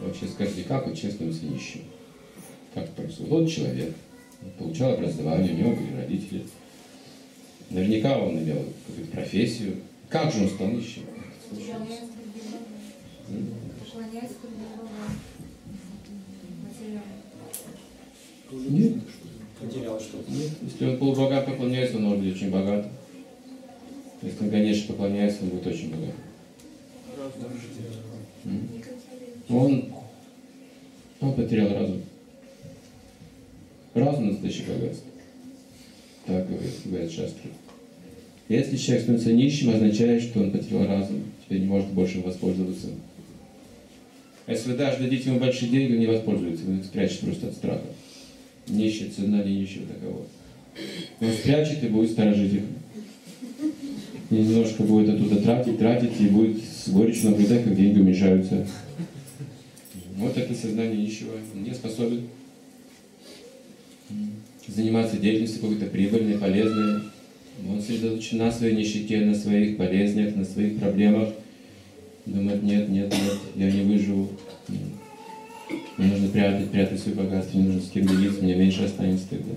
Вообще скажите, как честным нищим? Как это происходит? Вот человек, получал образование, у него были родители. Наверняка он имел какую-то профессию. Как же он стал нищим? Нет. Потерял что-то. Нет. Если он полубогам поклоняется, он может быть очень богат. Если он, конечно, поклоняется, он будет очень богат. М? Он, он потерял разум. Разум настоящий богатство. Так говорит, говорит шастры. Если человек становится нищим, означает, что он потерял разум, теперь не может больше воспользоваться. А если вы даже дадите ему большие деньги, он не воспользуется, вы их спрячете просто от страха. Нищий, цена не нищего такового. Он спрячет и будет сторожить их. И немножко будет оттуда тратить, тратить, и будет с горечью наблюдать, как деньги уменьшаются. Вот это сознание нищего. Он не способен заниматься деятельностью какой-то прибыльной, полезной. Он сосредоточен на своей нищете, на своих болезнях, на своих проблемах. Думает, нет, нет, нет, я не выживу. Мне нужно прятать, прятать свое богатство, мне нужно с кем делиться, мне меньше останется тогда.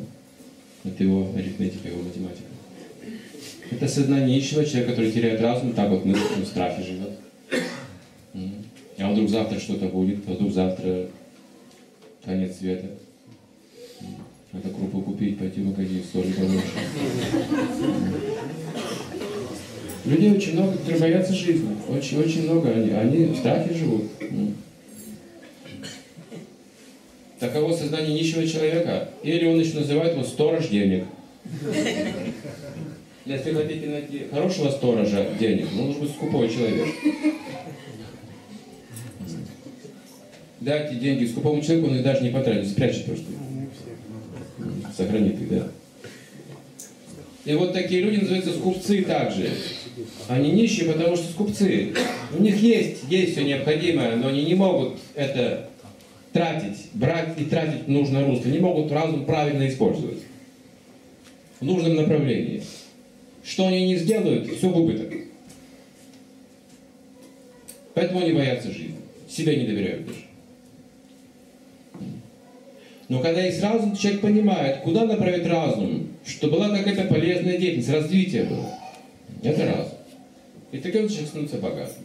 Это его арифметика, его математика. Это сознание нищего человека, который теряет разум, так вот он в страхе живет. Вдруг завтра что-то будет, а вдруг завтра конец света. Надо крупу купить, пойти в магазин, соль побольше. Людей очень много, которые боятся жизни. Очень-очень много. Они, они в страхе живут. Таково сознание нищего человека. Или он еще называет его сторож денег. Если хотите найти хорошего сторожа денег, ну, нужно быть скупой человек. Дайте деньги скупому человеку, он их даже не потратит, спрячет просто. Сохранит их, да. И вот такие люди называются скупцы также. Они нищие, потому что скупцы. У них есть, есть все необходимое, но они не могут это тратить, брать и тратить нужное русло. Не могут разум правильно использовать. В нужном направлении. Что они не сделают, все в убыток. Поэтому они боятся жизни. Себя не доверяют даже. Но когда есть разум, человек понимает, куда направить разум, что была какая-то полезная деятельность, развитие было. Это разум. И тогда человек становится богатым.